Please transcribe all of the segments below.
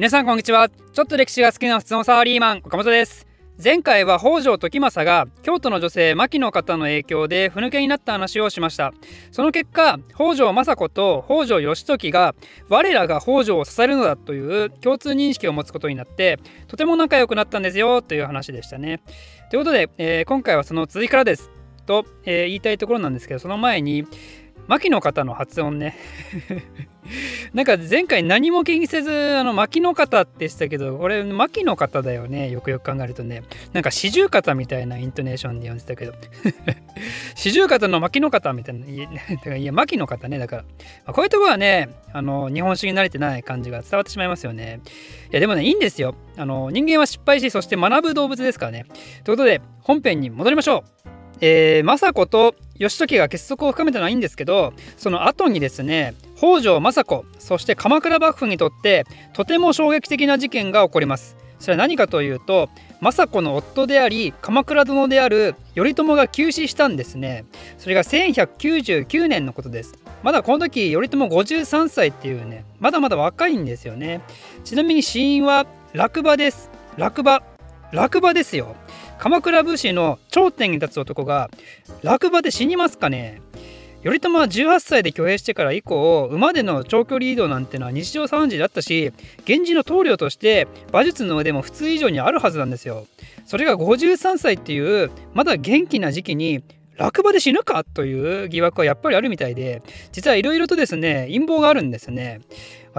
皆さんこんにちは。ちょっと歴史が好きな普通のサラリーマン岡本です。前回は北条時政が京都の女性牧の方の影響でふぬけになった話をしました。その結果北条政子と北条義時が我らが北条を支えるのだという共通認識を持つことになってとても仲良くなったんですよという話でしたね。ということで、えー、今回はその続きからです。と、えー、言いたいところなんですけどその前に牧の方の発音ね。なんか前回何も気にせずあの牧の方でしたけどこれ牧の方だよね。よくよく考えるとね。なんか四十肩みたいなイントネーションで読んでたけど。四十肩の牧の方みたいな いや牧の方ねだから、まあ、こういうとこはねあの日本史に慣れてない感じが伝わってしまいますよね。いやでもねいいんですよ。あの人間は失敗しそして学ぶ動物ですからね。ということで本編に戻りましょう。えー、政子と義時が結束を深めたのはいいんですけどその後にですね北条政子そして鎌倉幕府にとってとても衝撃的な事件が起こります。それは何かというと政子の夫であり鎌倉殿である頼朝が急死したんですね。それが1199年のことです。まだこの時頼朝53歳っていうねまだまだ若いんですよね。ちなみに死因は落馬です。落馬落馬ですよ。鎌倉武士の頂点に立つ男が落馬で死にますかね頼朝は18歳で挙兵してから以降馬での長距離移動なんてのは日常茶飯事だったし源氏の棟梁として馬術の腕も普通以上にあるはずなんですよ。それが53歳っていうまだ元気な時期に落馬で死ぬかという疑惑はやっぱりあるみたいで実はいろいろとですね陰謀があるんですね。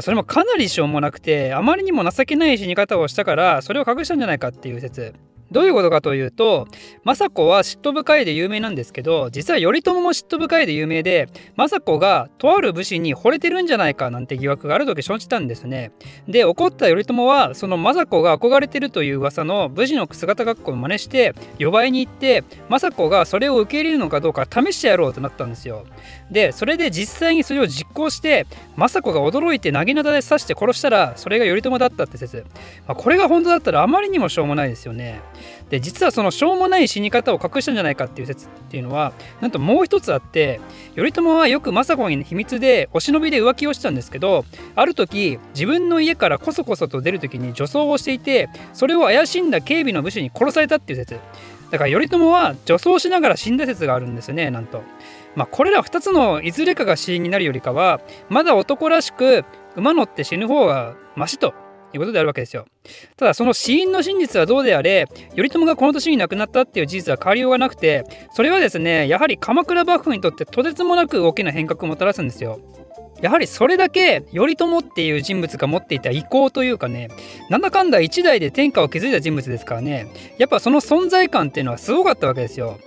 それもかなりしょうもなくてあまりにも情けない死に方をしたからそれを隠したんじゃないかっていう説どういうことかというと政子は嫉妬深いで有名なんですけど実は頼朝も嫉妬深いで有名で政子がとある武士に惚れてるんじゃないかなんて疑惑がある時生じたんですね。で怒った頼朝はその政子が憧れてるという噂の武士の姿格好を真似して呼ばれに行って政子がそれを受け入れるのかどうか試してやろうとなったんですよ。でそれで実際にそれを実行して政子が驚いて薙刀で刺して殺したらそれが頼朝だったって説、まあ、これが本当だったらあまりにもしょうもないですよね。で実はそのしょうもない死に方を隠したんじゃないかっていう説っていうのはなんともう一つあって頼朝はよく政子に秘密でお忍びで浮気をしたんですけどある時自分の家からこそこそと出る時に女装をしていてそれを怪しんだ警備の武士に殺されたっていう説だから頼朝は女装しながら死んだ説があるんですねなんと。まあ、これら2つのいずれかが死因になるよりかはまだ男らしく馬乗って死ぬ方がマシということであるわけですよ。ただその死因の真実はどうであれ頼朝がこの年に亡くなったっていう事実は変わりようがなくてそれはですねやはり鎌倉幕府にとってとてつもなく大きな変革をもたらすんですよ。やはりそれだけ頼朝っていう人物が持っていた意向というかねなんだかんだ一代で天下を築いた人物ですからねやっぱその存在感っていうのはすごかったわけですよ。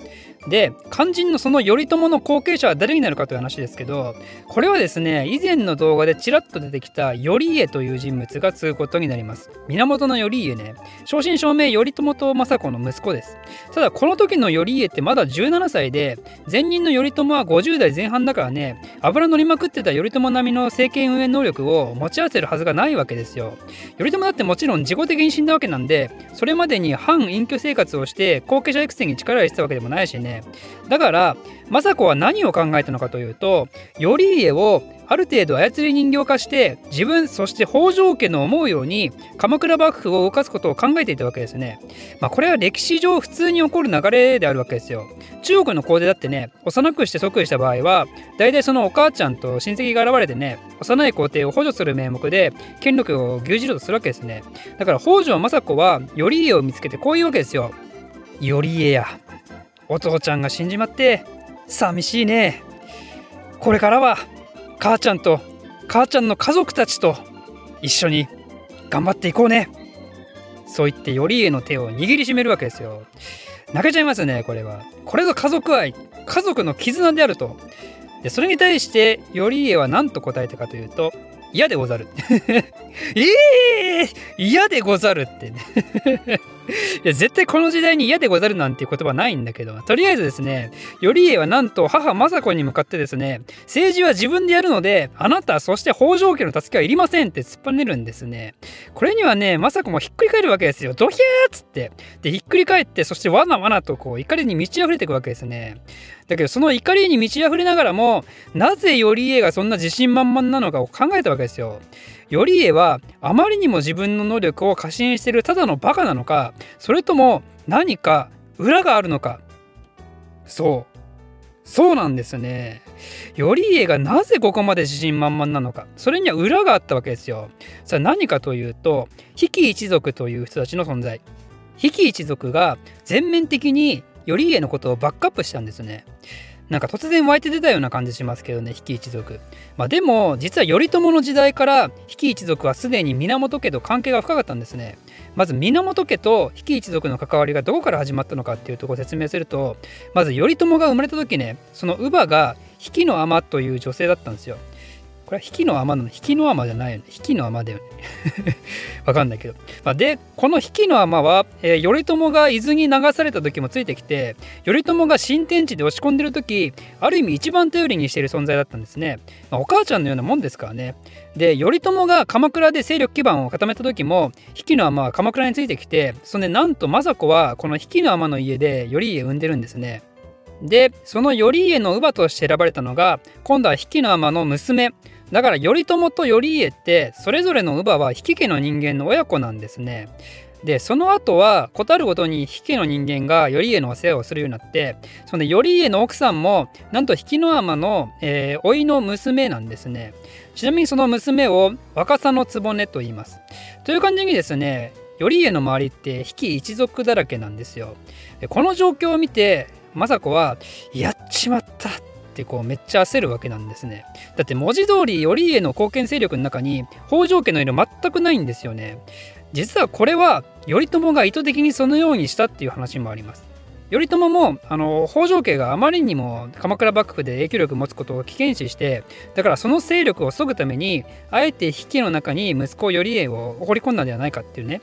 で肝心のその頼朝の後継者は誰になるかという話ですけどこれはですね以前の動画でちらっと出てきた頼家という人物が継ぐことになります。源頼家ね。正真正銘頼朝と政子の息子です。ただこの時の頼家ってまだ17歳で前任の頼朝は50代前半だからね油乗りまくってた頼朝並みの政権運営能力を持ち合わせるはずがないわけですよ。頼朝だってもちろん自己的に死んだわけなんでそれまでに反隠居生活をして後継者育成に力を入れてたわけでもないしね。ねだから政子は何を考えたのかというと頼家をある程度操り人形化して自分そして北条家の思うように鎌倉幕府を動かすことを考えていたわけですね。まあ、これは歴史上普通に起こる流れであるわけですよ。中国の皇帝だってね幼くして即位した場合は大体そのお母ちゃんと親戚が現れてね幼い皇帝を補助する名目で権力を牛耳ろうとするわけですね。だから北条政子は頼家を見つけてこういうわけですよ。頼家やお父ちゃんが死んじまって寂しいね。これからは母ちゃんと母ちゃんの家族たちと一緒に頑張っていこうね。そう言って頼家の手を握りしめるわけですよ。泣けちゃいますねこれは。これぞ家族愛家族の絆であると。でそれに対して頼家は何と答えたかというと嫌でござる。え えー、嫌でござるってね。いや絶対この時代に嫌でござるなんていう言葉ないんだけどとりあえずですね頼家はなんと母政子に向かってですね政治は自分でやるのであなたそして北条家の助けはいりませんって突っぱねるんですね。これにはね政子もひっくり返るわけですよ。ドヒャーっつって。でひっくり返ってそしてわなわなとこう怒りに満ち溢れていくわけですね。だけどその怒りに満ち溢れながらもなぜ頼家がそんな自信満々なのかを考えたわけですよ。頼家はあまりにも自分の能力を過信しているただのバカなのかそれとも何か裏があるのか。そう。そうなんですね。頼家がなぜここまで自信満々なのか。それには裏があったわけですよ。さあ何かというと比企一族という人たちの存在。比企一族が全面的に頼家のことをバックアップしたんですね。なんか突然湧いて出たような感じしますけどね比企一族。まあでも実は頼朝の時代から比企一族はすでに源家と関係が深かったんですね。まず源家と比企一族の関わりがどこから始まったのかっていうところを説明するとまず頼朝が生まれた時ねその乳母が比企の尼という女性だったんですよ。れは引きの尼なの引きの尼じゃないよね。引きの尼だよね。わかんないけど、まあ、でこの引きの尼は、えー、頼朝が伊豆に流された時もついてきて頼朝が新天地で押し込んでる時ある意味一番頼りにしている存在だったんですね、まあ、お母ちゃんのようなもんですからね。で頼朝が鎌倉で勢力基盤を固めた時も比企の尼は鎌倉についてきてそんでなんと政子はこの比企の尼の家で頼家を産んでるんですね。でその頼家の乳母として選ばれたのが今度は比企の尼の娘。だから頼朝と頼家ってそれぞれの乳母は比企家の人間の親子なんですね。でその後は事あるごとに比企の人間が頼家のお世話をするようになってその頼家の奥さんもなんと比企の尼の、えー、甥の娘なんですね。ちなみにその娘を若さの局と言います。という感じにですね頼家の周りって比企一族だらけなんですよ。でこの状況を見て政子はやっちまったってこうめっちゃ焦るわけなんですね。だって文字通り頼家の貢献勢力の中に北条家の色全くないんですよね。実はこれは頼朝が意図的にそのようにしたっていう話もあります。頼朝もあの北条家があまりにも鎌倉幕府で影響力を持つことを危険視してだからその勢力を削ぐためにあえて比企の中に息子頼家を放り込んだんではないかっていうね。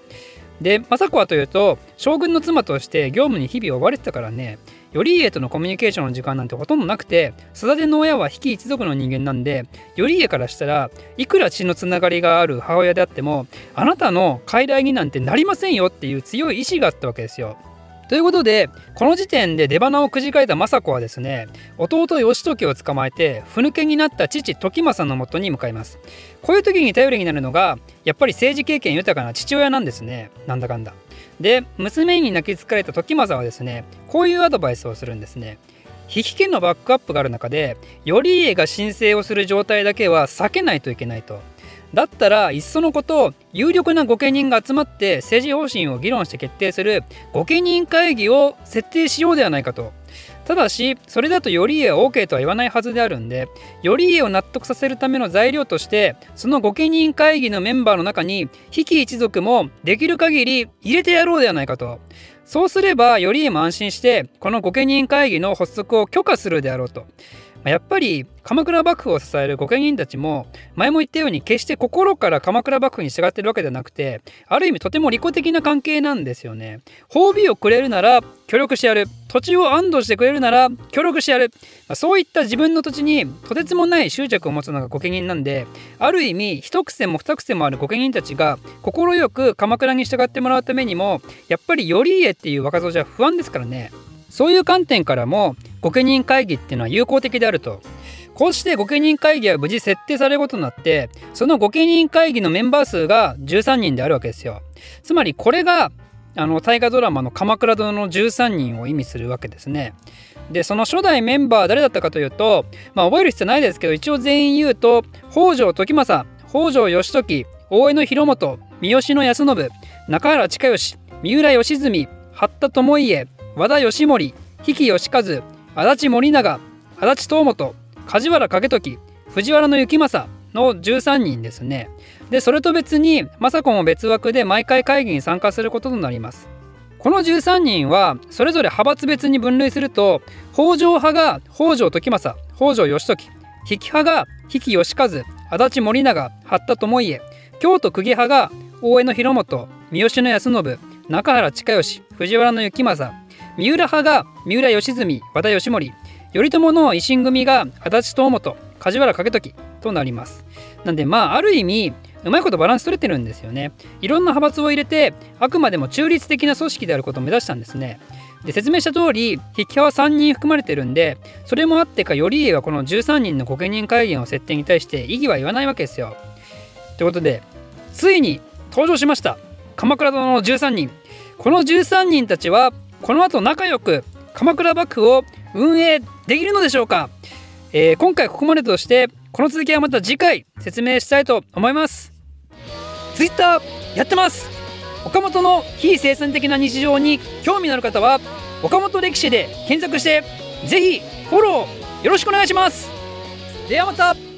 で政子はというと将軍の妻として業務に日々追われてたからね。頼家とのコミュニケーションの時間なんてほとんどなくて育ての親は比企一族の人間なんで頼家からしたらいくら血のつながりがある母親であってもあなたの傀儡になんてなりませんよっていう強い意志があったわけですよ。ということでこの時点で出花をくじかれた政子はですね弟義時を捕まえてふぬけになった父時政のもとに向かいます。こういう時に頼りになるのがやっぱり政治経験豊かな父親なんですね。なんだかんだ。で娘に泣きつかれた時政はですねこういうアドバイスをするんですね。比企家のバックアップがある中で頼家が申請をする状態だけは避けないといけないと。だったらいっそのこと有力な御家人が集まって政治方針を議論して決定する御家人会議を設定しようではないかと。ただしそれだと頼家は OK とは言わないはずであるんで頼家を納得させるための材料としてその御家人会議のメンバーの中に比企一族もできる限り入れてやろうではないかと。そうすれば頼家も安心してこの御家人会議の発足を許可するであろうと。やっぱり鎌倉幕府を支える御家人たちも前も言ったように決して心から鎌倉幕府に従ってるわけではなくてある意味とても利己的な関係なんですよね。褒美をくれるなら協力してやる土地を安堵してくれるなら協力してやるそういった自分の土地にとてつもない執着を持つのが御家人なんである意味一癖も二癖もある御家人たちが快く鎌倉に従ってもらうためにもやっぱり頼家っていう若造じゃ不安ですからね。そういう観点からも御家人会議っていうのは有効的であると。こうして御家人会議は無事設定されることになってその御家人会議のメンバー数が13人であるわけですよ。つまりこれがあの大河ドラマの「鎌倉殿の13人」を意味するわけですね。でその初代メンバー誰だったかというとまあ覚える必要ないですけど一応全員言うと北条時政北条義時大江の広元三好の康信中原親義三浦義澄八田智家和田義盛比企義和足立森永足立東本梶原景時藤原行正の13人ですね。でそれと別に政子も別枠で毎回会議に参加することとなります。この13人はそれぞれ派閥別に分類すると北条派が北条時政北条義時比企派が比企義和足立森永八田智家京都公家派が大江広元三好康信中原親義藤原行正三浦派が三浦義澄和田義盛頼朝の維新組が足立東本梶原景時となります。なんでまあある意味うまいことバランス取れてるんですよね。いろんな派閥を入れてあくまでも中立的な組織であることを目指したんですね。で説明した通り筆記派は3人含まれてるんでそれもあってか頼家はこの13人の御家人会議の設定に対して異議は言わないわけですよ。ということでついに登場しました。鎌倉殿の13人。この13人たちはこの後仲良く鎌倉幕府を運営できるのでしょうか、えー、今回ここまでとしてこの続きはまた次回説明したいと思います。Twitter やってます。岡本の非生産的な日常に興味のある方は岡本歴史で検索してぜひフォローよろしくお願いします。ではまた。